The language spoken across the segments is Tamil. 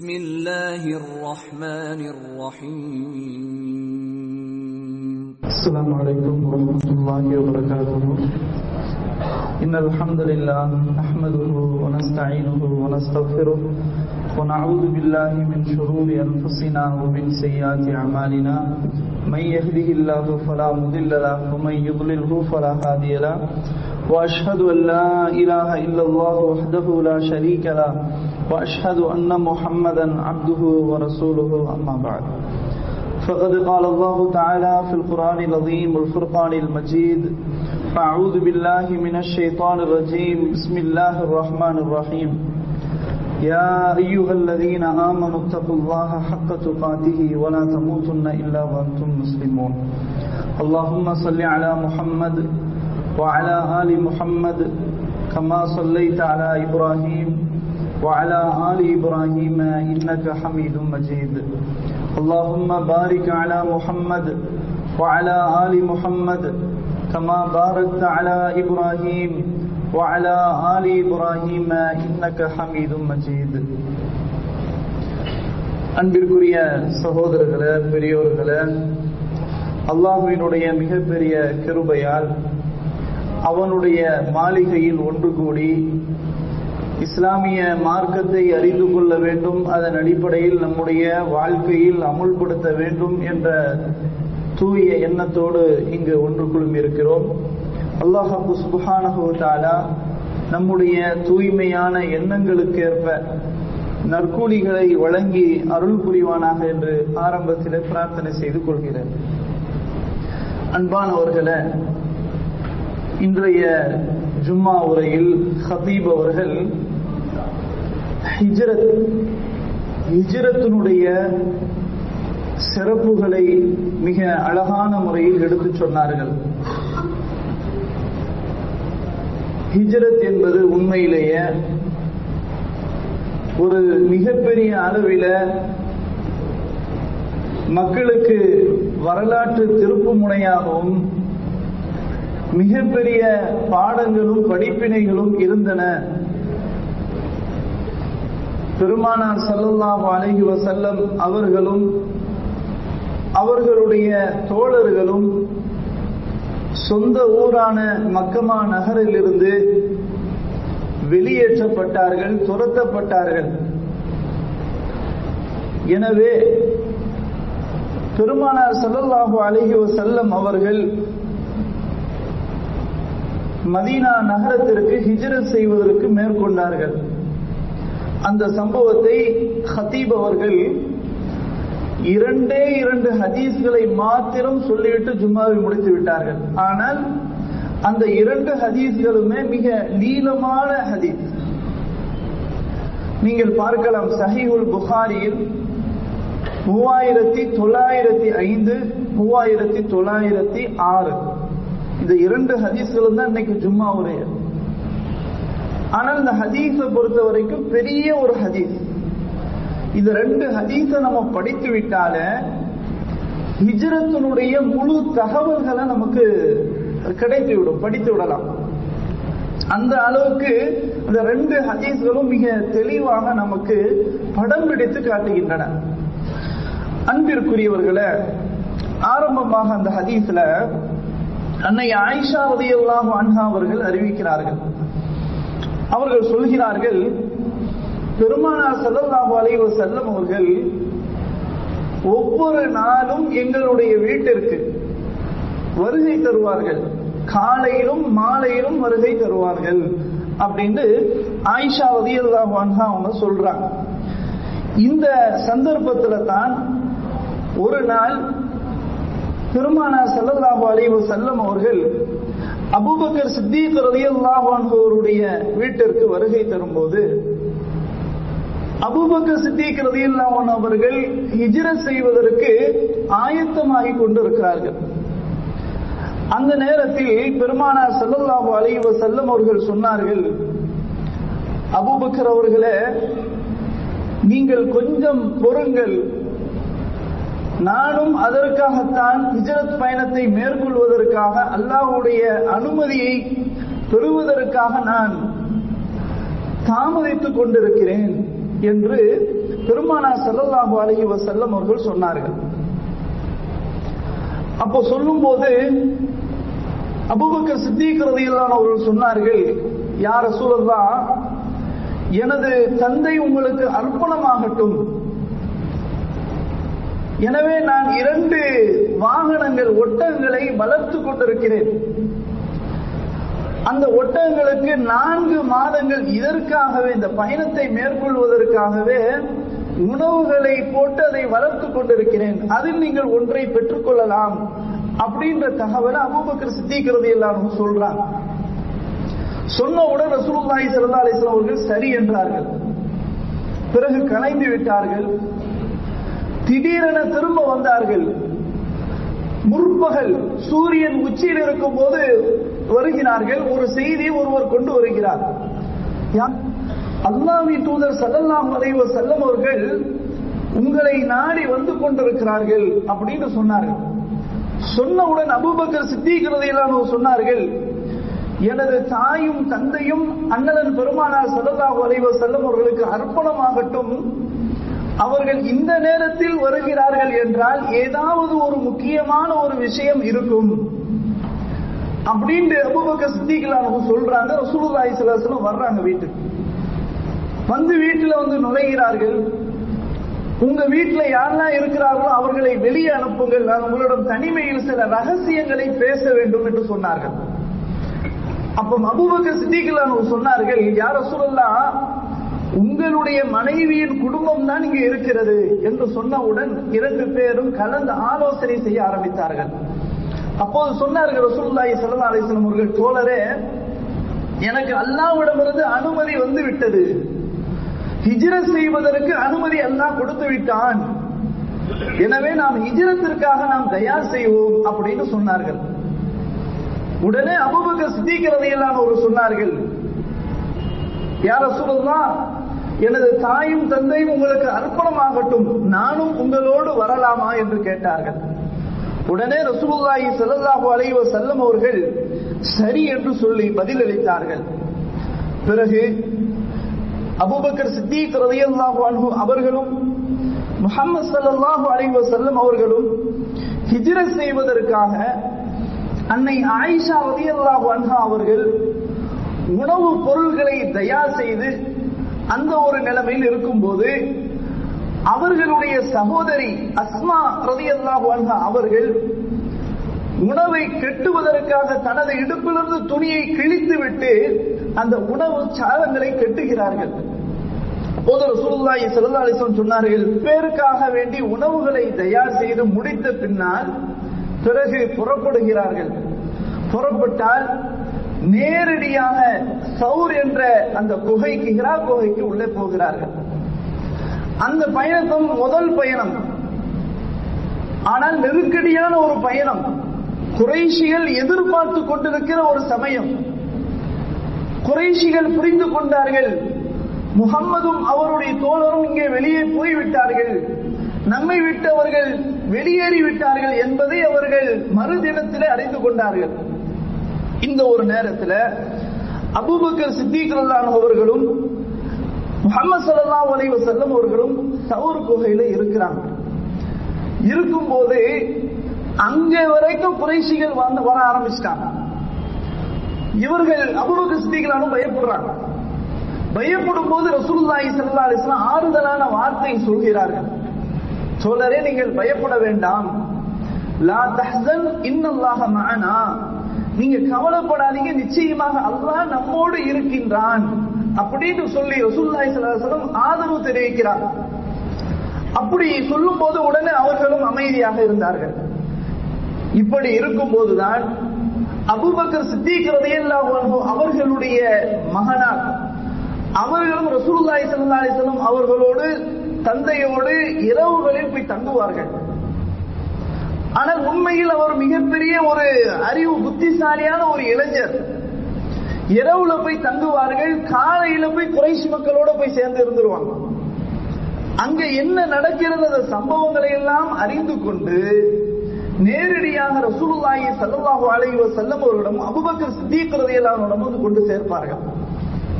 بسم الله الرحمن الرحيم السلام عليكم ورحمة الله وبركاته إن الحمد لله نحمده ونستعينه ونستغفره ونعوذ بالله من شرور أنفسنا ومن سيئات أعمالنا من يهده الله فلا مضل له ومن يضلله فلا هادي له۔ وأشهد أن لا إله إلا الله وحده لا شريك له۔ وأشهد أن محمدا عبده ورسوله أما بعد. فقد قال الله تعالى في القرآن العظيم والفرقان المجيد أعوذ بالله من الشيطان الرجيم بسم الله الرحمن الرحيم. يا أيها الذين آمنوا اتقوا الله حق تقاته ولا تموتن إلا وأنتم مسلمون. اللهم صل على محمد وعلى آل محمد كما صليت على إبراهيم وعلى آل إبراهيم إنك حميد مجيد اللهم بارك على محمد وعلى آل محمد كما باركت على إبراهيم وعلى آل إبراهيم إنك حميد مجيد அன்பிற்குரிய சகோதரர்களே பெரியோர்களே அல்லாஹுவினுடைய மிகப்பெரிய கிருபையால் அவனுடைய மாளிகையில் ஒன்று கூடி இஸ்லாமிய மார்க்கத்தை அறிந்து கொள்ள வேண்டும் அதன் அடிப்படையில் நம்முடைய வாழ்க்கையில் அமுல்படுத்த வேண்டும் என்ற தூய எண்ணத்தோடு இங்கு ஒன்று குழுமி இருக்கிறோம். அல்லாஹு சுபஹானஹுதாலா நம்முடைய தூய்மையான எண்ணங்களுக்கேற்ப நற்கூலிகளை வழங்கி அருள் புரிவானாக என்று ஆரம்பத்தில் பிரார்த்தனை செய்து கொள்கிறேன். அன்பானவர்களே இன்றைய ஜும்மா உரையில் ஹதீப் அவர்கள் ஹிஜ்ரத் ஹிஜ்ரத்தினுடைய சிறப்புகளை மிக அழகான முறையில் எடுத்துச் சொன்னார்கள். ஹிஜ்ரத் என்பது உண்மையிலேயே ஒரு மிகப்பெரிய அளவில மக்களுக்கு வரலாற்று திருப்பு முனையாகவும் மிகப்பெரிய பாடங்களும் படிப்பினைகளும் இருந்தன. பெருமானார் சல்லல்லாஹு அலைஹி வசல்லம் அவர்களும் அவர்களுடைய தோழர்களும் சொந்த ஊரான மக்கமா நகரிலிருந்து வெளியேற்றப்பட்டார்கள் துரத்தப்பட்டார்கள். எனவே பெருமானார் சல்லல்லாஹு அலைஹி வசல்லம் அவர்கள் மதீனா நகரத்திற்கு ஹிஜரத் செய்வதற்கு மேற்கொண்டார்கள். அந்த சம்பவத்தை ஹத்தீப் அவர்கள் இரண்டே இரண்டு ஹதீஸ்களை மாத்திரம் சொல்லிவிட்டு ஜும்மாவை முடித்து விட்டார்கள். ஆனால் அந்த இரண்டு ஹதீஸ்களுமே மிக நீளமான ஹதீஸ். நீங்கள் பார்க்கலாம் சஹிஹுல் புகாரியில் மூவாயிரத்தி தொள்ளாயிரத்தி ஐந்து மூவாயிரத்தி தொள்ளாயிரத்தி ஆறு. இந்த இரண்டு ஹதீஸ்களும் தான் இன்னைக்கு ஜும்மா உரைய ஆனால் இந்த ஹதீஸை பொறுத்த வரைக்கும் பெரிய ஒரு ஹதீஸ். இந்த ரெண்டு ஹதீஸை நம்ம படித்து விட்டால ஹிஜரத்தினுடைய முழு தகவல்களை நமக்கு கிடைத்து விடும் படித்து விடலாம். அந்த அளவுக்கு இந்த ரெண்டு ஹதீஸ்களும் மிக தெளிவாக நமக்கு படம் பிடித்து காட்டுகின்றன. அன்பிற்குரியவர்களை ஆரம்பமாக அந்த ஹதீஸ்ல அன்னை ஆயிஷா ரதியல்லாஹு அன்ஹா அவர்கள் அறிவிக்கிறார்கள். அவர்கள் சொல்கிறார்கள் பெருமானார் செல்லல்லாஹு அலைவ வஸல்லம் அவர்கள் ஒவ்வொரு நாளும் எங்களுடைய வீட்டிற்கு வருகை தருவார்கள். காலையிலும் மாலையிலும் வருகை தருவார்கள். அப்படின்னு ஆயிஷா ரதியல்லாஹு அன்ஹா அவங்க சொல்றாங்க. இந்த சந்தர்ப்பத்துல தான் ஒரு நாள் பெருமானார் செல்லல்லாஹு அலைஹி செல்லம் அவர்கள் அபுபக்கர் சித்திக் ரலியல்லாஹு வீட்டிற்கு வருகை தரும்போது அபுபக்கர் சித்திக் ரலியல்லாஹு அவர்கள் ஹிஜ்ரத் செய்வதற்கு ஆயத்தமாகி கொண்டிருக்கிறார்கள். அந்த நேரத்தில் பெருமானார் செல்லல்லாஹு அலைவ செல்லம் அவர்கள் சொன்னார்கள் அபுபக்கர் அவர்களே நீங்கள் கொஞ்சம் பொறுங்கள். நானும் அதற்காகத்தான் ஹிஜரத் பயணத்தை மேற்கொள்வதற்காக அல்லாஹ்வுடைய அனுமதியை பெறுவதற்காக நான் தாமதித்துக் கொண்டிருக்கிறேன் என்று பெருமானா செல்லல்லாஹு அலஹி வசல்லம் அவர்கள் சொன்னார்கள். அப்போ சொல்லும்போது போது அபுபக்கர் ரலியல்லாஹு அவர்கள் சொன்னார்கள் யார் ரசூலல்லாஹ் எனது தந்தை உங்களுக்கு அர்ப்பணமாகட்டும். எனவே நான் இரண்டு வாகனங்கள் ஒட்டகங்களை வளர்த்து கொண்டிருக்கிறேன். அந்த ஒட்டகங்களுக்கு நான்கு மாதங்கள் இதற்காகவே இந்த பயணத்தை மேற்கொள்வதற்காகவே உணவுகளை போட்டு அதை வளர்த்து கொண்டிருக்கிறேன். அதில் நீங்கள் ஒன்றை பெற்றுக்கொள்ளலாம் அப்படின்ற தகவலை அபூபக்கர் சித்திக்கிறது எல்லாரும் சொல்றாங்க சொன்னவுடன் ரசூலுல்லாஹி ஸல்லல்லாஹு அலைஹி அவர்கள் சரி என்றார்கள். பிறகு கலைந்து விட்டார்கள். திடீரென திரும்ப வந்தார்கள். முற்பகல் சூரியன் உச்சியில் இருக்கும் போது வருகிறார்கள். ஒரு செய்தியை ஒருவர் கொண்டு வருகிறார். அல்லாமி தூதர் ஸல்லல்லாஹு அலைஹி செல்லம் அவர்கள் உங்களை நாடி வந்து கொண்டிருக்கிறார்கள் அப்படின்னு சொன்னார்கள். சொன்னவுடன் அபுபக்கர் சித்திக் சொன்னார்கள் எனது தாயும் தந்தையும் அண்ணலன் பெருமானார் ஸல்லல்லாஹு அலைஹி செல்லம் அவர்களுக்கு அர்ப்பணமாகட்டும் அவர்கள் இந்த நேரத்தில் வருகிறார்கள் என்றால் ஏதாவது ஒரு முக்கியமான ஒரு விஷயம் இருக்கும். அப்படின்னு அபுபக்க சித்திகளானவங்க சொல்றாங்க ரசூலுல்லாஹி ஸல்லல்லாஹு அலைஹி வர்றாங்க வீட்டுக்கு. வந்து வீட்டுல வந்து நுழைகிறார்கள். உங்க வீட்டுல யாரெல்லாம் இருக்கிறார்களோ அவர்களை வெளியே அனுப்புங்கள். நான் உங்களிடம் தனிமையில் சில ரகசியங்களை பேச வேண்டும் என்று சொன்னார்கள். அப்ப மபுபக்க சித்திகளானவங்க சொன்னார்கள் யார சொல்லலாம் உங்களுடைய மனைவியின் குடும்பம் தான் இங்கு இருக்கிறது என்று சொன்னவுடன் இரண்டு பேரும் கலந்து ஆலோசனை செய்ய ஆரம்பித்தார்கள். அப்போது சொன்னார்கள் ரசூலுல்லாஹி ஸல்லல்லாஹு அலைஹி அவர்கள் தோழரே எனக்கு அல்லாவிடமிருந்து அனுமதி வந்து விட்டது. ஹிஜ்ரத் செய்வதற்கு அனுமதி அல்லாஹ் கொடுத்து விட்டான். எனவே நாம் ஹிஜ்ரத்திற்காக நாம் தயார் செய்வோம் அப்படின்னு சொன்னார்கள். உடனே அபுபக்கர் சித்திக்கிறதையெல்லாம் ரலியல்லாஹு ஒரு சொன்னார்கள் யார சொல்லுதான் எனது தாயும் தந்தையும் உங்களுக்கு அர்ப்பணமாகட்டும். நானும் உங்களோடு வரலாமா என்று கேட்டார்கள். உடனே ரசூலுல்லாஹி ஸல்லல்லாஹு அலைஹி வஸல்லம் அவர்கள் சரி என்று சொல்லி பதிலளித்தார்கள். பிறகு அபூபக்கர் சித்திக் ரலியல்லாஹு அன்ஹு அவர்களும் முஹம்மது ஸல்லல்லாஹு அலைஹி வஸல்லம் அவர்களும் ஹிஜ்ரத் செய்வதற்காக அன்னை ஆயிஷா ரலியல்லாஹு அன்ஹா அவர்கள் உணவுப் பொருள்களை தயார் செய்து அந்த ஒரு நிலைமையில் இருக்கும்போது அவர்களுடைய சகோதரி அஸ்மா ரலியல்லாஹு அன்ஹா அவர்கள் உணவை கெட்டுவதற்காக தனது இடுப்பிலிருந்து துணியை கிழித்து விட்டு அந்த உணவு சாதங்களை கெட்டுகிறார்கள். போது ரசூலுல்லாஹி ஸல்லல்லாஹு அலைஹி சொன்னார்கள் பேருக்காக வேண்டி உணவுகளை தயார் செய்து முடித்த பின்னால் பிறகு புறப்படுகிறார்கள். புறப்பட்டால் நேரடியாக சவுர் என்ற அந்த குகைக்கு ஹிரா குகைக்கு உள்ளே போகிறார்கள். அந்த பயணம் முதல் பயணம். ஆனால் நெருக்கடியான ஒரு பயணம். குறைஷிகள் எதிர்பார்த்து கொண்டிருக்கிற ஒரு சமயம். குறைஷிகள் புரிந்து கொண்டார்கள். முகம்மதும் அவருடைய தோழரும் இங்கே வெளியே போய்விட்டார்கள். நம்மை விட்டு அவர்கள் வெளியேறி விட்டார்கள் என்பதை அவர்கள் மறுதினத்தில் அறிந்து கொண்டார்கள். இந்த ஒரு நேரத்தில் அபுபக்கர் சித்திகரல்லான் அவர்களும் முகமது சல்லா அலைஹி வஸல்லம் அவர்களும் சவுர் குகையில இருக்கிறாங்க. இருக்கும்போது அங்கே வரைக்கும் குறைஷிகள் வந்து வர ஆரம்பிச்சிட்டாங்க. இவர்கள் அபுபக்கர் சித்திகளானும் பயப்படுறாங்க. பயப்படும் போது ரசூலுல்லாஹி ஸல்லல்லாஹு அலைஹி வஸல்லம் ஆறுதலான வார்த்தை சொல்கிறார்கள். சோழரே நீங்கள் பயப்பட வேண்டாம். லா தஹ்சன் இன்னல்லாஹ மஅனா. நீங்க கவலைப்படாதீங்க நிச்சயமாக அல்லாஹ் நம்மோடு இருக்கின்றான் அப்படின்னு சொல்லி ரசூல்லாய் ஸல்லல்லாஹு ஆதரவு தெரிவிக்கிறார். அப்படி சொல்லும் போது உடனே அவர்களும் அமைதியாக இருந்தார்கள். இப்படி இருக்கும் போதுதான் அபுபக்கர் சித்திக் அவர்களுடைய மகனார் அவர்களும் ரசூல்லாய் ஸல்லல்லாஹு அலைஹி அவர்களோடு தந்தையோடு இரவுகளில் போய் தங்குவார்கள். ஆனால் உண்மையில் அவர் மிகப்பெரிய ஒரு அறிவு புத்திசாலியான ஒரு இளைஞர். இரவுல போய் தங்குவார்கள் காலையில போய் குறைசி மக்களோட போய் சேர்ந்து இருந்துருவாங்க. அங்க என்ன நடக்கிறது அந்த சம்பவங்களை எல்லாம் அறிந்து கொண்டு நேரடியாக ரசூலுல்லாஹி ஸல்லல்லாஹு அலைஹி வஸல்லம் அவர்களிடம் அபூபக்கர் சித்தீக் ரலியல்லாஹு அன்ஹு வந்து கொண்டு சேர்ப்பார்கள்.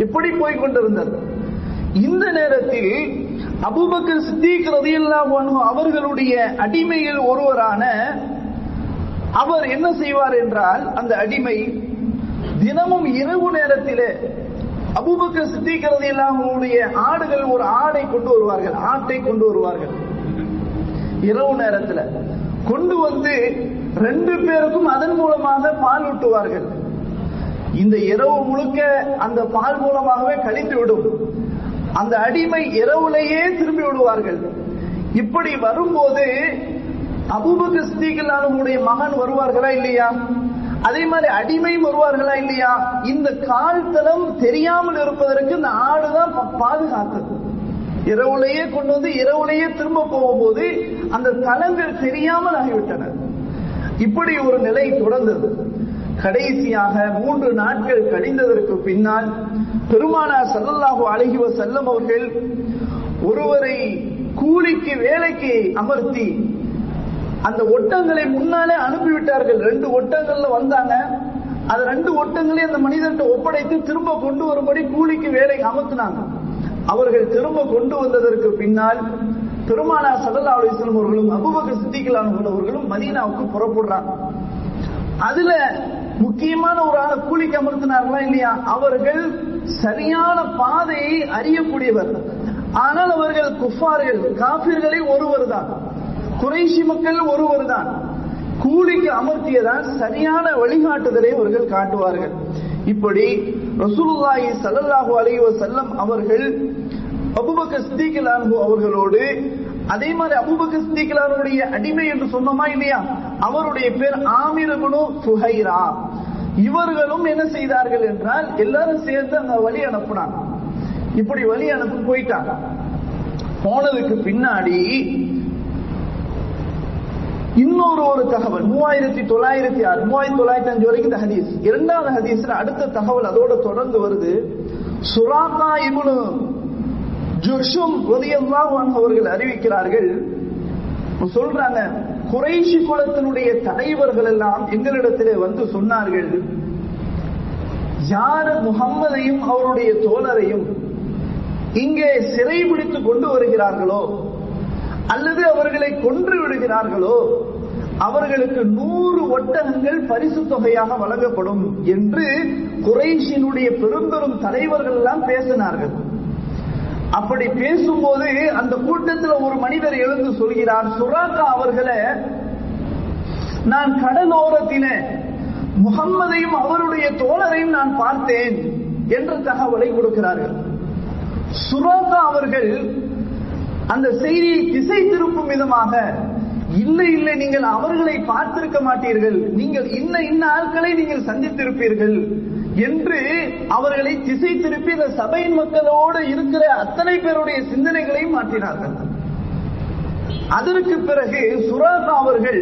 இப்படி போய் கொண்டிருந்தது. இந்த நேரத்தில் அபுபக்கர் சித்திக் ரதியல்லாஹு அன்ஹு அவர்களுடைய அடிமையில் ஒருவரான அவர் என்ன செய்வார் என்றால் அந்த அடிமை தினமும் இரவு நேரத்திலே அபுபக்கர் சித்திக் ரதியல்லாஹுடைய ஆடுகள் ஒரு ஆடை கொண்டு வருவார்கள் ஆட்டை கொண்டு வருவார்கள். இரவு நேரத்தில் கொண்டு வந்து ரெண்டு பேருக்கும் அதன் மூலமாக பால் ஊட்டுவார்கள். இந்த இரவு முழுக்க அந்த பால் மூலமாகவே கழிந்து விடும் அந்த அடிமை இரவுலேயே திரும்பி விடுவார்கள். இப்படி வரும்போது அபூபக்கர் சித்திகளானுடைய மகன் வருவார்களா இல்லையா? அதே மாதிரி அடிமையும் வருவார்களா இல்லையா? இந்த கால்தலம் தெரியாமல் இருப்பதற்கு இந்த ஆடுதான் பாதுகாத்தது. இரவுலேயே கொண்டு வந்து இரவுலேயே திரும்ப போகும்போது அந்த தலங்கள் தெரியாமல் ஆகிவிட்டன. இப்படி ஒரு நிலை தொடர்ந்தது. கடைசியாக மூன்று நாட்கள் கழிந்ததற்கு பின்னால் பெருமானார் சல்லல்லாஹு அழகிவ செல்லம் அவர்கள் ஒருவரை கூலிக்கு வேலைக்கு அமர்த்தி அந்த ஒட்டங்களை முன்னாலே அனுப்பிவிட்டார்கள். ரெண்டு ஒட்டங்கள்ல வந்தாங்க. அது ரெண்டு ஒட்டங்களையும் அந்த மனிதர்கிட்ட ஒப்படைத்து திரும்ப கொண்டு வரும்படி கூலிக்கு வேலைக்கு அமர்த்தினாங்க. அவர்கள் திரும்ப கொண்டு வந்ததற்கு பின்னால் பெருமானா சல்லா அலிஸ்லம் அவர்களும் அபுபக்கர் சித்திகளான அவர்களும் மதீனாவுக்கு புறப்படுறாங்க. அதுல முக்கியமான ஒரு ஆளை கூலிக்கு அமர்த்தினார்களா இல்லையா? அவர்கள் சரியான பாதையை அறியக்கூடியவர். ஆனால் அவர்கள் குஃபார்கள் காபிர்களை ஒருவர் தான் குறைஷி மக்கள் ஒருவர் தான் கூலிக்கு அமர்த்தியதால் சரியான வழிகாட்டுதலை அவர்கள் காட்டுவார்கள். இப்படி ரசூலுல்லாஹி சல்லல்லாஹு அலைஹி வஸல்லம் அவர்கள் அபூபக்கர் சித்திக் அவர்களோடு அதே மாதிரி அபூபக்கர் சித்திக் அடிமை என்று சொன்னோமா இல்லையா? அவருடைய பேர் ஆமிர் சுஹைரா இவர்களும் என்ன செய்தார்கள் என்றால் எல்லாரும் சேர்ந்து அங்க வழி அனுப்புனாங்க. இப்படி வழி அனுப்பி போயிட்டாங்க. போனதுக்கு பின்னாடி இன்னொரு ஒரு தகவல் மூவாயிரத்தி தொள்ளாயிரத்தி ஆறு மூவாயிரத்தி தொள்ளாயிரத்தி அஞ்சு வரைக்கும் இந்த ஹதீஸ். இரண்டாவது ஹதீஸ்ல அடுத்த தகவல் அதோட தொடர்ந்து வருது. சுராக்கா இபுனு ஜுஷும் அன்ஹு அவர்கள் அறிவிக்கிறார்கள். சொல்றாங்க குறைஷி குலத்தினுடைய தலைவர்கள் எல்லாம் எங்களிடத்திலே வந்து சொன்னார்கள். யார் முகம்மதையும் அவருடைய தோழரையும் இங்கே சிறைபிடித்து கொண்டு வருகிறார்களோ அல்லது அவர்களை கொன்று விடுகிறார்களோ அவர்களுக்கு நூறு ஒட்டகங்கள் பரிசு தொகையாக வழங்கப்படும் என்று குறைஷினுடைய பெரும்பெரும் தலைவர்கள் எல்லாம் பேசினார்கள். அப்படி பேசும்போது அந்த கூட்டத்தில் ஒரு மனிதர் எழுந்து சொல்கிறார் சுராக்கா அவர்களை நான் கடலோரத்தில முகம்மதையும் அவருடைய தோழரையும் நான் பார்த்தேன் என்ற தகவலை கொடுக்கிறார்கள். சுராக்கா அவர்கள் அந்த செய்தியை திசை திருப்பும் விதமாக இல்லை இல்லை நீங்கள் அவர்களை பார்த்திருக்க மாட்டீர்கள். நீங்கள் இன்ன இன்ன ஆட்களை நீங்கள் சந்தித்திருப்பீர்கள். என்று அவர்களை திசை திருப்பி இந்த சபையின் மக்களோடு இருக்கிற அத்தனை பேருடைய சிந்தனைகளையும் மாற்றினார்கள். அதற்கு பிறகு சுராகா அவர்கள்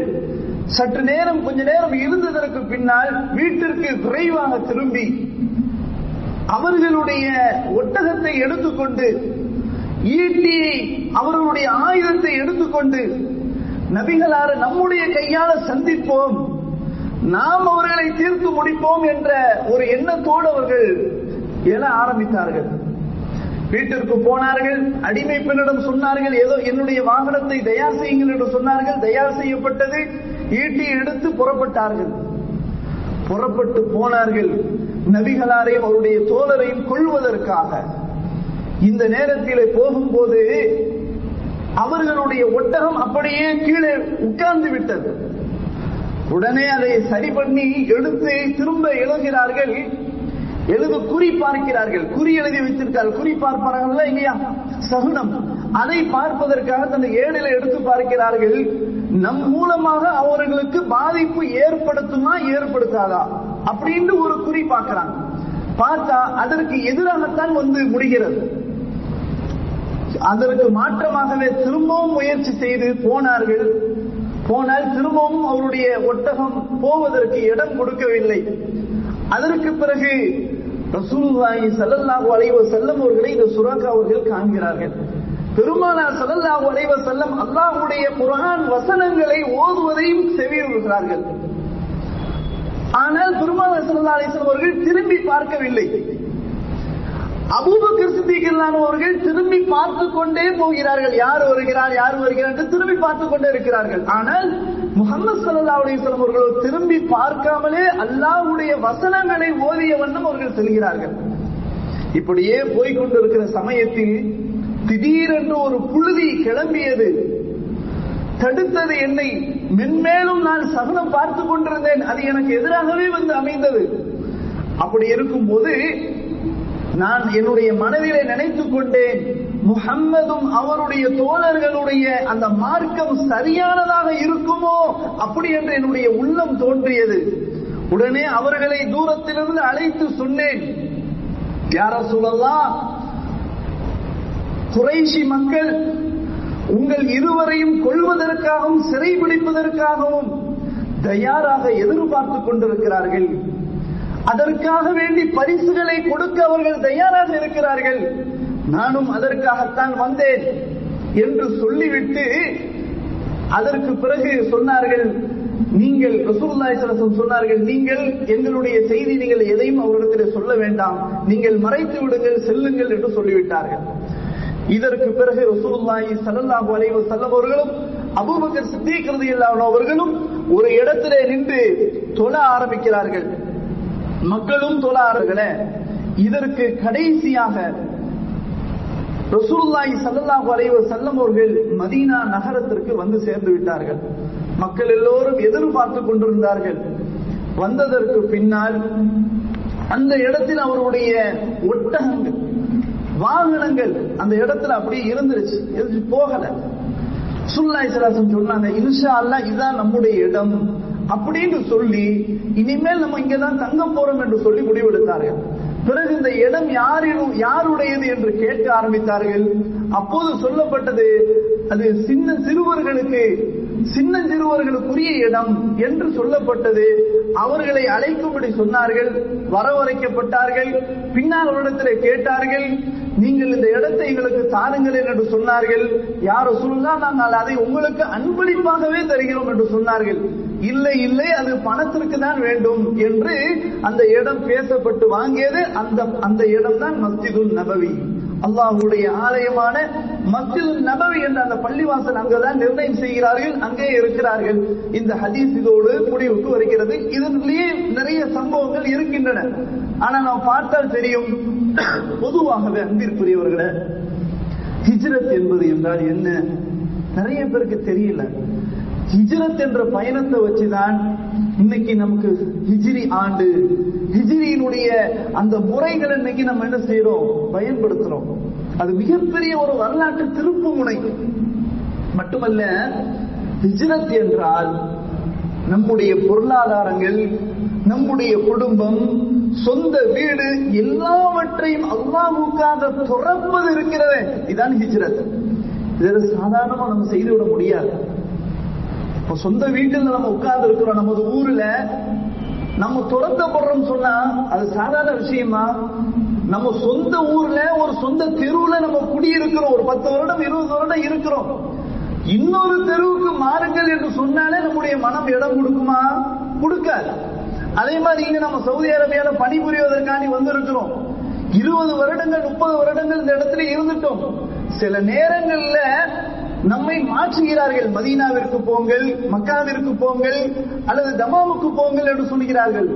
சற்று நேரம் கொஞ்ச நேரம் இருந்ததற்கு பின்னால் வீட்டிற்கு விரைவாக திரும்பி அவர்களுடைய ஒட்டகத்தை எடுத்துக்கொண்டு ஈட்டியை அவர்களுடைய ஆயுதத்தை எடுத்துக்கொண்டு நபிகளார நம்முடைய கையால சந்திப்போம் நாம் அவர்களை தீர்த்து முடிப்போம் என்ற ஒரு எண்ணத்தோடு அவர்கள் எழ ஆரம்பித்தார்கள். வீட்டிற்கு போனார்கள் அடிமை பெண்ணிடம் சொன்னார்கள் ஏதோ என்னுடைய வாகனத்தை தயார் செய்யுங்கள் என்று சொன்னார்கள் தயார் செய்யப்பட்டது ஈட்டி எடுத்து புறப்பட்டார்கள். புறப்பட்டு போனார்கள் நபிகளாரையும் அவருடைய தோழரையும் கொள்வதற்காக இந்த நேரத்தில் போகும்போது அவர்களுடைய ஒட்டகம் அப்படியே கீழே உட்கார்ந்து விட்டது. உடனே அதை சரி பண்ணி எடுத்து திரும்ப எழுகிறார்கள் எழுது குறி பார்க்கிறார்கள். குறி எழுதி வைத்திருக்கார்கள் குறி பார்ப்பார்கள் இல்லையா? சகுனம். அதை பார்ப்பதற்காக தன்னை ஏழில எடுத்து பார்க்கிறார்கள். நம் மூலமாக அவர்களுக்கு பாதிப்பு ஏற்படுத்துமா ஏற்படுத்தாதா? அப்படின்னு ஒரு குறி பார்க்கிறாங்க பார்த்தா அதற்கு எதிராகத்தான் வந்து முடிகிறது. அதற்கு மாற்றமாகவே திரும்பவும் முயற்சி செய்து போனார்கள். போனால் திரும்பவும் அவருடைய ஒட்டகம் போவதற்கு இடம் கொடுக்கவில்லை. அதற்கு பிறகு ரசூலுல்லாஹி ஸல்லல்லாஹு அலைஹி வஸல்லம் அவர்களை இந்த சுராக்கா அவர்கள் காண்கிறார்கள். பெருமானார் ஸல்லல்லாஹு அலைஹி வஸல்லம் அல்லாஹ்வுடைய குர்ஆன் வசனங்களை ஓதுவதையும் செவியுறுகிறார்கள். ஆனால் பெருமானார் ஸல்லல்லாஹு அலைஹி வஸல்லம் அவர்கள் திரும்பி பார்க்கவில்லை. அபூபக்கர் சித்திகளான அவர்கள் திரும்பி பார்த்து கொண்டே போகிறார்கள். யார் வருகிறார் யார் வருகிறார் என்று திரும்பி பார்த்து கொண்டே இருக்கிறார்கள். ஆனால் முகமது சல்லா அலிஸ்லாம் அவர்களோ திரும்பி பார்க்காமலே அல்லாஹ்வுடைய வசனங்களை ஓதிய வண்ணம் அவர்கள் செல்கிறார்கள். இப்படியே போய்கொண்டிருக்கிற சமயத்தில் திடீரென்று ஒரு புழுதி கிளம்பியது. தடுத்தது என்னை. மென்மேலும் நான் சகனம் பார்த்து கொண்டிருந்தேன். அது எனக்கு எதிராகவே வந்து அமைந்தது. அப்படி இருக்கும்போது நான் என்னுடைய மனதிலே நினைத்துக் கொண்டேன் முகம்மதும் அவருடைய தோழர்களுடைய அந்த மார்க்கம் சரியானதாக இருக்குமோ? அப்படி என்று என்னுடைய உள்ளம் தோன்றியது. உடனே அவர்களை தூரத்திலிருந்து அழைத்து சொன்னேன். யார சொல்லலாம் குறைஷி மக்கள் உங்கள் இருவரையும் கொள்வதற்காகவும் சிறைபிடிப்பதற்காகவும் தயாராக எதிர்பார்த்துக் கொண்டிருக்கிறார்கள். அதற்காக வேண்டி பரிசுகளை கொடுக்க அவர்கள் தயாராக இருக்கிறார்கள். நானும் அதற்காகத்தான் வந்தேன் என்று சொல்லிவிட்டு அதற்கு பிறகு சொன்னார்கள் நீங்கள் ரசூலுல்லாஹி சொன்னார்கள் நீங்கள் எங்களுடைய செய்தி நீங்கள் எதையும் அவரிடத்தில் சொல்ல வேண்டாம். நீங்கள் மறைத்து விடுங்கள் செல்லுங்கள் என்று சொல்லிவிட்டார்கள். இதற்கு பிறகு ரசூலுல்லாஹி ஸல்லல்லாஹு அலைஹி வஸல்லம் அவர்களும் அபூபக்கர் சித்திக் ரலியல்லாஹு அவர்களும் ஒரு இடத்திலே நின்று தொழ ஆரம்பிக்கிறார்கள். மக்களும் தொழார்களே இதற்கு கடைசியாக ரசூல்லாய் சல்லாஹ் வரைவர் வஸல்லம் அவர்கள் மதீனா நகரத்திற்கு வந்து சேர்ந்து விட்டார்கள். மக்கள் எல்லோரும் எதிர்பார்த்து கொண்டிருந்தார்கள். வந்ததற்கு பின்னால் அந்த இடத்தில் அவருடைய ஒட்டகங்கள் வாகனங்கள் அந்த இடத்துல அப்படியே இருந்துருச்சு. போகல. சுல்லாய் சலாசம் சொன்னாங்க இன்ஷா அல்லா இதுதான் நம்முடைய இடம். அப்படின்னு சொல்லி இனிமேல் நம்ம இங்கதான் தங்க போறோம் என்று சொல்லி முடிவெடுத்தார்கள். பிறகு இந்த இடம் யாரின் யாருடையது என்று கேட்க ஆரம்பித்தார்கள். அப்போது சொல்லப்பட்டது அது சின்ன சிறுவர்களுக்கு சின்ன சிறுவர்களுக்குரிய இடம் என்று சொல்லப்பட்டது. அவர்களை அழைக்கும்படி சொன்னார்கள் வரவழைக்கப்பட்டார்கள் பின்னால் அவரிடத்தில் கேட்டார்கள் நீங்கள் இந்த இடத்தை எங்களுக்கு தாருங்கள் என்று சொன்னார்கள். யார் சொல்லுங்க நாங்கள் அதை உங்களுக்கு அன்பளிப்பாகவே தருகிறோம் என்று சொன்னார்கள். இல்லை இல்லை அது பணத்திற்கு தான் வேண்டும் என்று அந்த இடம் பேசப்பட்டு வாங்கியது. அந்த அந்த இடம் தான் மஸ்ஜிதுல் நபவி. அல்லாஹுடைய ஆலயமான மஸ்ஜிது நபவி என்ற அந்த பள்ளிவாசல் அங்கதான் நிர்ணயம் செய்கிறார்கள் அங்கே இருக்கிறார்கள். இந்த ஹதீஸ் இதோடு முடிவுக்கு வருகிறது. இதனிலேயே நிறைய சம்பவங்கள் இருக்கின்றன. ஆனா நாம் பார்த்தால் தெரியும் பொதுவாகவே அன்பிற்குரியவர்களே ஹிஜ்ரத் என்பது என்றால் என்ன? நிறைய பேருக்கு தெரியல. ஹிஜ்ரத் என்ற பயணத்தை வச்சுதான் இன்னைக்கு நமக்கு ஹிஜ்ரி ஆண்டு. ஹிஜிரியினுடைய அந்த முறைகள் இன்னைக்கு நம்ம என்ன செய்யறோம் பயன்படுத்துறோம். அது மிகப்பெரிய ஒரு வரலாற்று திருப்பு முனை. மட்டுமல்ல ஹிஜ்ரத் என்றால் நம்முடைய பொருளாதாரங்கள் நம்முடைய குடும்பம் சொந்த வீடு எல்லாவற்றையும் அல்லாஹுக்காக துறப்பது இருக்கிறது. இதான் ஹிஜ்ரத். இதை சாதாரணமா நம்ம செய்துவிட முடியாது. இப்போ சொந்த வீட்டில் நம்ம உட்கார்ந்து இருக்கிறோம் நமது ஊர்ல நம்ம துரத்தப்படுறோம் சொன்னா அது சாதாரண விஷயமா? நம்ம சொந்த ஊர்ல ஒரு சொந்த தெருவுல நம்ம குடியிருக்கிறோம். ஒரு பத்து வருடம் இருபது வருடம் இருக்கிறோம். இன்னொரு தெருவுக்கு மாறுங்கள் என்று சொன்னாலே நம்முடைய மனம் இடம் கொடுக்குமா? கொடுக்காது. அதே மாதிரி இங்க நம்ம சவுதி அரேபியால பணிபுரிவதற்காண்டி வந்திருக்கிறோம். இருபது வருடங்கள் முப்பது வருடங்கள் இந்த இடத்துல இருந்துட்டோம். சில நேரங்கள்ல நம்மை மாற்றுகிறார்கள் மதீனாவிற்கு போங்கள் மக்காவிற்கு போங்கள் அல்லது தமாவுக்கு போங்கள் என்று சொல்கிறார்கள்.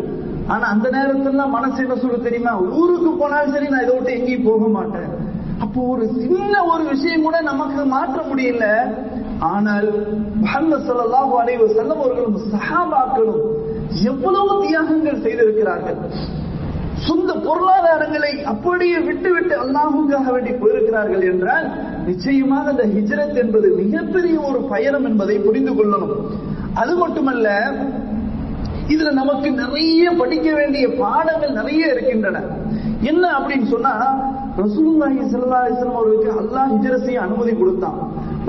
ஆனா அந்த நேரத்துல மனசு என்ன சொல்ல தெரியுமா? ஊருக்கு போனாலும் சரி நான் இதை விட்டு எங்கேயும் போக மாட்டேன். அப்போ ஒரு சின்ன ஒரு விஷயம் கூட நமக்கு மாற்ற முடியல. ஆனால் முஹம்மது ஸல்லல்லாஹு அலைஹி வஸல்லம் அவர்களும் சஹாபாக்களும் எவ்வளவு தியாகங்கள் செய்திருக்கிறார்கள். சொந்த பொருளாதாரங்களை அப்படியே விட்டு விட்டு அல்லாஹுக்காக வேண்டி போயிருக்கிறார்கள் என்றால் நிச்சயமாக அந்த ஹிஜ்ரத் என்பது மிகப்பெரிய ஒரு பயணம் என்பதை புரிந்து கொள்ளணும். அது மட்டுமல்ல இதுல நமக்கு நிறைய படிக்க வேண்டிய பாடங்கள் நிறைய இருக்கின்றன. என்ன அப்படின்னு சொன்னா ரசூலுல்லாஹி ஸல்லல்லாஹு அலைஹி வஸல்லம் அவர்களுக்கு அல்லாஹ் ஹிஜ்ரத் செய்ய அனுமதி கொடுத்தான்.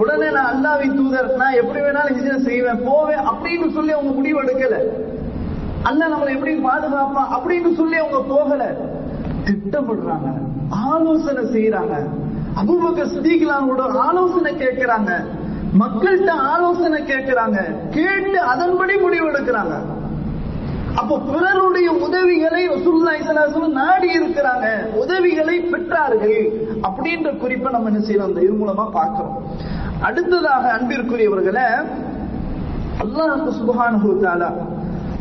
உடனே நான் அல்லாஹ்வின் தூதர் நான் எப்படி வேணாலும் ஹிஜ்ரத் செய்வேன் போவேன் அப்படின்னு சொல்லி அவங்க முடிவு எடுக்கல. அல்லாஹ் நம்மளை எப்படி பாதுகாப்பான் அப்படின்னு சொல்லி அவங்க போகல. திட்டமிடுறாங்க ஆலோசனை செய்யறாங்க அபூபக்கர் சித்திகளானோட ஆலோசனை கேட்கிறாங்க. மக்கள்கிட்ட ஆலோசனை கேட்கிறாங்க. கேட்டு அதன்படி முடிவு எடுக்கிறாங்க. அப்போ பிறருடைய உதவிகளை ரசூல்லா இஸ்லாசம் நாடி இருக்கிறாங்க. உதவிகளை பெற்றார்கள் அப்படின்ற குறிப்பை நம்ம என்ன செய்யறோம் அந்த இது மூலமா பார்க்கிறோம். அடுத்ததாக அன்பிற்குரியவர்களை அல்லாஹ் சுப்ஹானஹு வ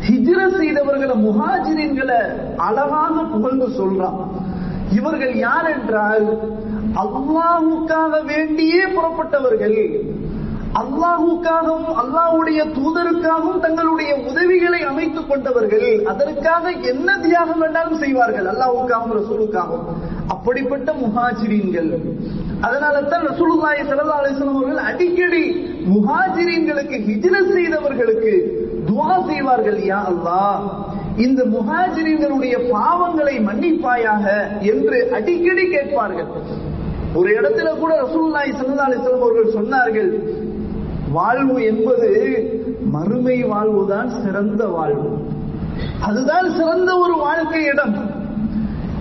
ஹிஜ்ர செய்தவர்களை முஹாஜிரின்களை அழகாக புகழ்ந்து சொல்றான். இவர்கள் யார் என்றால் அல்லாஹுக்காக வேண்டியே புறப்பட்டவர்கள் அல்லாஹுக்காகவும் அல்லாஹுடைய தூதருக்காகவும் தங்களுடைய உதவிகளை அமைத்துக் கொண்டவர்கள் அதற்காக என்ன தியாகம் வேண்டாலும் செய்வார்கள். அல்லாஹுக்காகவும் ரசூலுக்காகவும். அப்படிப்பட்ட முஹாஜிரீன்கள். அதனால தான் ரசூலுல்லாஹி ஸல்லல்லாஹு அவர்கள் அடிக்கடி முஹாஜிரீன்களுக்கு ஹிஜ்ரத் செய்தவர்களுக்கு துவா செய்வார்கள் யா அல்லாஹ். இந்த முஹாஜிரீன்களுடைய பாவங்களை மன்னிப்பாயாக என்று அடிக்கடி கேட்பார்கள். ஒரு இடத்துல கூட ரசூல்லாய் சல்லா அலிஸ்லாம் அவர்கள் சொன்னார்கள் வாழ்வு என்பது மறுமை வாழ்வுதான் சிறந்த வாழ்வு. அதுதான் சிறந்த ஒரு வாழ்க்கை இடம்.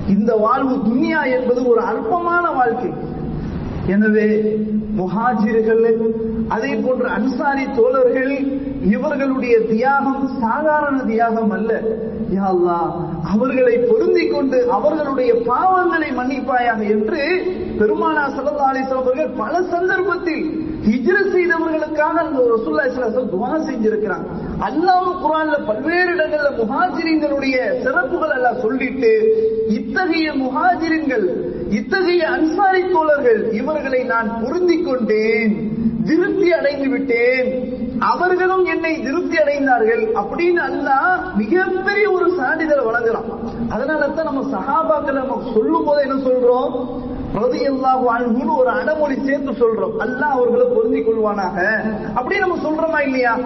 இந்த வாழ்வு துன்யா என்பது ஒரு அற்பமான வாழ்க்கை. எனவே முஹாஜிர்கள் அதே போன்ற அன்சாரி தோழர்கள் இவர்களுடைய தியாகம் சாதாரண தியாகம் அல்ல. யா அவர்களை பொருந்திக் கொண்டு அவர்களுடைய பாவங்களை மன்னிப்பாயாக என்று பெருமானா ஸல்லல்லாஹு அலைஹி அவர்கள் பல சந்தர்ப்பத்தில் ஹிஜ்ர செய்தவர்களுக்காக அந்த ரசூல்லா ஸல்லல்லாஹு செஞ்சிருக்கிறாங்க அல்லாஹ் குரான்ல பல்வேறு இடங்கள்ல முஹாஜிரின்களுடைய சிறப்புகள் எல்லாம் சொல்லிட்டு இத்தகைய முஹாஜிரின்கள் இத்தகைய அன்சாரி தோழர்கள் இவர்களை நான் பொருந்திக் கொண்டேன். திருப்தி அடைந்து விட்டேன். அவர்களும் என்னை திருப்தி அடைந்தார்கள். அப்படின்னு அல்ல மிகப்பெரிய ஒரு சான்றிதழ் வழங்குறான். அதனால தான் நம்ம சகாபாக்கள் நம்ம சொல்லும் போது என்ன சொல்றோம்? ரலியல்லாஹு அன்ஹுன்னு ஒரு அடமொழி சேர்த்து சொல்றோம். அல்லாஹ் அவர்களை பொருந்திக் கொள்வானாக. அப்படி நம்ம சொல்றோமா இல்லையா?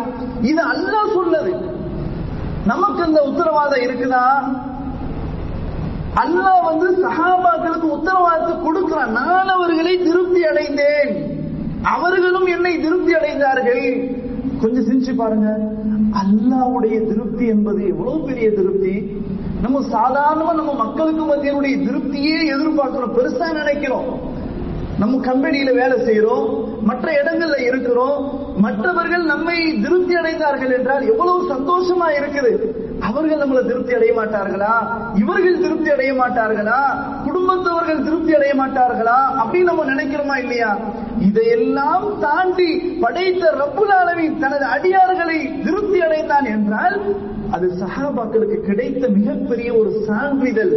இது அல்லாஹ் சொன்னது. நமக்கு அந்த உத்தரவாதம் இருக்குதா? அல்லாஹ் வந்து சஹாபாக்களுக்கு உத்தரவாதத்தை கொடுக்கிறான். நான் அவர்களை திருப்தி அடைந்தேன். அவர்களும் என்னை திருப்தி அடைந்தார்கள். கொஞ்சம் சிந்திச்சு பாருங்க. அல்லாவுடைய திருப்தி என்பது எவ்வளவு பெரிய திருப்தி? நம்ம சாதாரணமா நம்ம மக்களுக்கு மத்தியனுடைய திருப்தியே எதிர்பார்க்கிறோம். பெருசா நினைக்கிறோம். நம்ம கம்பெனியில வேலை செய்யறோம் மற்ற இடங்கள்ல இருக்கிறோம். மற்றவர்கள் நம்மை திருப்தி அடைந்தார்கள் என்றால் எவ்வளவு சந்தோஷமா இருக்குது. அவர்கள் நம்மள திருப்தி அடைய மாட்டார்களா? இவர்கள் திருப்தி அடைய மாட்டார்களா? குடும்பத்தவர்கள் திருப்தி அடைய மாட்டார்களா அப்படின்னு நம்ம நினைக்கிறோமா இல்லையா? இதையெல்லாம் தாண்டி படைத்த ரப்புல் ஆலமீன் தனது அடியார்களை திருப்தி அடைந்தான் என்றால் அது சஹாபாக்களுக்கு கிடைத்த மிகப்பெரிய ஒரு சான்றிதழ்.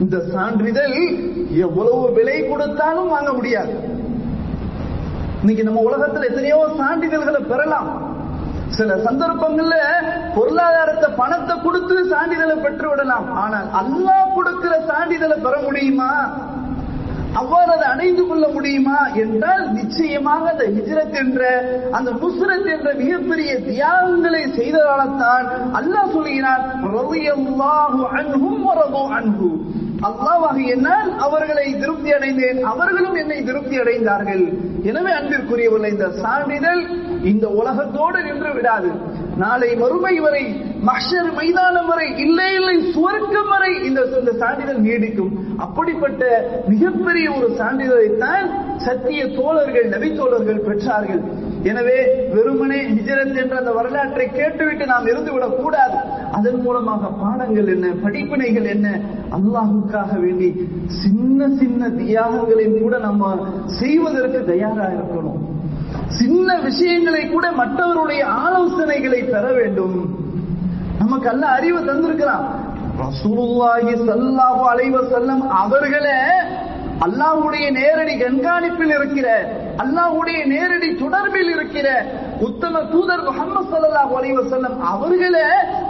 இந்த சான்றிதழ் எவ்வளவு விலை கொடுத்தாலும் வாங்க முடியாது. இன்னைக்கு நம்ம உலகத்துல எத்தனையோ சான்றிதழ்களை பெறலாம். சில சந்தர்ப்பங்கள்ல பொருளாதாரத்தை பணத்தை கொடுத்து சான்றிதழை பெற்று விடலாம் ஆனால் அல்லாஹ் கொடுக்கிற சான்றிதழை பெற முடியுமா? அவ்வாறு அதை அடைந்து கொள்ள முடியுமா? என்றால் நிச்சயமாக அந்த ஹிஜ்ரத் என்ற அந்த நுஸ்ரத் என்ற மிகப்பெரிய தியாகங்களை செய்ததால்தான் அல்லாஹ் சொல்கிறான் ரலியல்லாஹு அன்ஹும் என்னால் அவர்களை திருப்தி அடைந்தேன் அவர்களும் என்னை திருப்தி அடைந்தார்கள். எனவே அன்பிற்குரியவர்கள் இந்த சான்றிதழ் இந்த உலகத்தோடு நின்று விடாது. நாளை மறுமை வரை மஷர் மைதானம் வரை இல்லை இல்லை சுவர்க்கம் வரை இந்த இந்த சான்றிதழ் நீடிக்கும். அப்படிப்பட்ட மிகப்பெரிய ஒரு சான்றிதழைத்தான் சத்திய தோழர்கள் நபி தோழர்கள் பெற்றார்கள். எனவே வெறுமனே ஹிஜரத் என்ற அந்த வரலாற்றை கேட்டுவிட்டு நாம் இருந்துவிடக் கூடாது. அதன் மூலமாக பாடங்கள் என்ன படிப்பினைகள் என்ன அல்லாஹுக்காக வேண்டி சின்ன சின்ன தியாகங்களையும் கூட நம்ம செய்வதற்கு தயாராக இருக்கணும். சின்ன விஷயங்களை கூட மற்றவருடைய ஆலோசனைகளை பெற வேண்டும். நமக்கு அல்ல அறிவு தந்திருக்கிறான் ரசூலுல்லாஹி ஸல்லல்லாஹு அலைஹி செல்லம் அவர்களே அல்லாஹ்வுடைய நேரடி கண்காணிப்பில் இருக்கிற அல்லாஹ்வுடைய நேரடி தொடர்பில் இருக்கிற உத்தம தூதர் முகமது ஸல்லல்லாஹு அலைஹி செல்லம் அவர்களே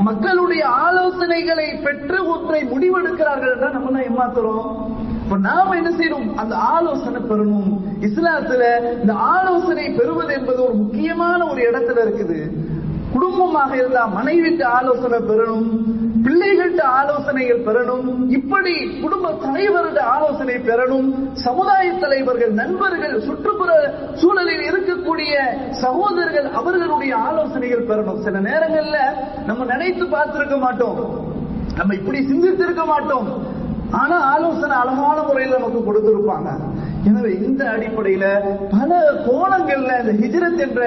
மக்களுடைய ஆலோசனைகளை பெற்று ஒன்றை முடிவெடுக்கிறார்கள் என்றால் நம்ம தான் ஏமாத்துறோம்? இப்ப நாம என்ன செய்யணும்? அந்த ஆலோசனை பெறணும். இஸ்லாத்துல இந்த ஆலோசனை பெறுவது என்பது ஒரு முக்கியமான ஒரு இடத்துல இருக்குது. குடும்பமாக இருந்தா மனைவிட்டு ஆலோசனை பெறணும். பிள்ளைகள்ட்ட ஆலோசனைகள் பெறணும். இப்படி குடும்ப தலைவர்கிட்ட ஆலோசனை பெறணும். சமுதாய தலைவர்கள் நண்பர்கள் சுற்றுப்புற சூழலில் இருக்கக்கூடிய சகோதரர்கள் அவர்களுடைய ஆலோசனைகள் பெறணும். சில நேரங்கள்ல நம்ம நினைத்து பார்த்திருக்க மாட்டோம். நம்ம இப்படி சிந்தித்திருக்க மாட்டோம். ஆனா ஆலோசனை அழகான முறையில் நமக்கு கொடுத்திருப்பாங்க. எனவே இந்த அடிப்படையில பல கோணங்கள்ல இந்த ஹிஜ்ரத் என்ற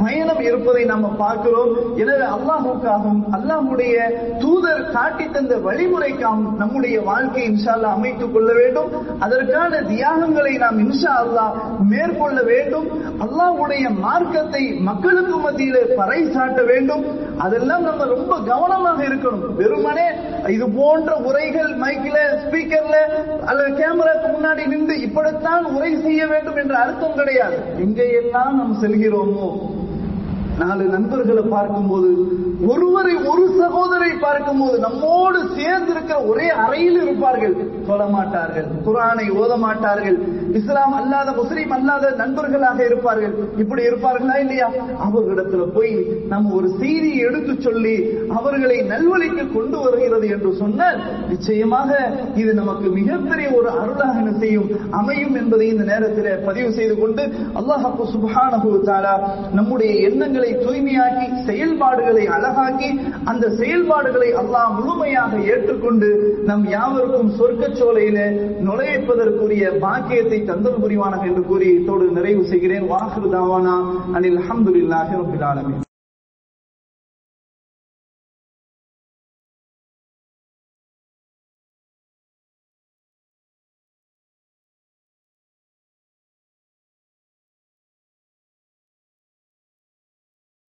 பயணம் இருப்பதை நாம பார்க்கிறோம். எனவே அல்லாஹுக்காகவும் அல்லாஹுடைய தூதர் காட்டி தந்த வழிமுறைக்காகவும் நம்முடைய வாழ்க்கை இன்ஷால்லா அமைத்துக் கொள்ள வேண்டும். அதற்கான தியாகங்களை நாம் இன்ஷா அல்லாஹ் மேற்கொள்ள வேண்டும். அல்லாஹ்வுடைய மார்க்கத்தை மக்களுக்கு மத்தியில பறை சாட்ட வேண்டும். அதெல்லாம் நம்ம ரொம்ப கவனமாக இருக்கணும். வெறுமனே இது போன்ற உரைகள் மைக்ல ஸ்பீக்கர்ல அல்லது கேமராக்கு முன்னாடி நின்று இப்படித்தான் உரை செய்ய வேண்டும் என்ற அர்த்தம் கிடையாது. எங்கெல்லாம் நாம் செல்கிறோமோ நாலு நண்பர்களை பார்க்கும்போது ஒருவரை ஒரு சகோதரை பார்க்கும்போது நம்மோடு சேர்ந்து இருக்கிற ஒரே அறையில் இருப்பார்கள். சொல்ல மாட்டார்கள் குரானை ஓத மாட்டார்கள். இஸ்லாம் அல்லாத முஸ்லீம் அல்லாத நண்பர்களாக இருப்பார்கள். இப்படி இருப்பார்களா இல்லையா? அவர்களிடத்துல போய் நம்ம ஒரு செய்தியை எடுத்து சொல்லி அவர்களை நல்வழிக்கு கொண்டு வருகிறது என்று சொன்னால் நிச்சயமாக இது நமக்கு மிகப்பெரிய ஒரு அருளாக செய்யும் அமையும் என்பதை இந்த நேரத்தில் பதிவு செய்து கொண்டு அல்லாஹு சுப்ஹானஹு நம்முடைய எண்ணங்களை தூய்மையாக்கி செயல்பாடுகளை அழகாக்கி அந்த செயல்பாடுகளை அல்லாஹ் முழுமையாக ஏற்றுக்கொண்டு நம் யாவருக்கும் சொர்க்கச்சோலையில நுழைப்பதற்குரிய பாக்கியத்தை தந்தல் புரிவானாக என்று கூறி இதோடு நிறைவு செய்கிறேன். வாக்குதாவானா அனில் அஹமதுல்லாஹி ரபில் ஆலமீன்.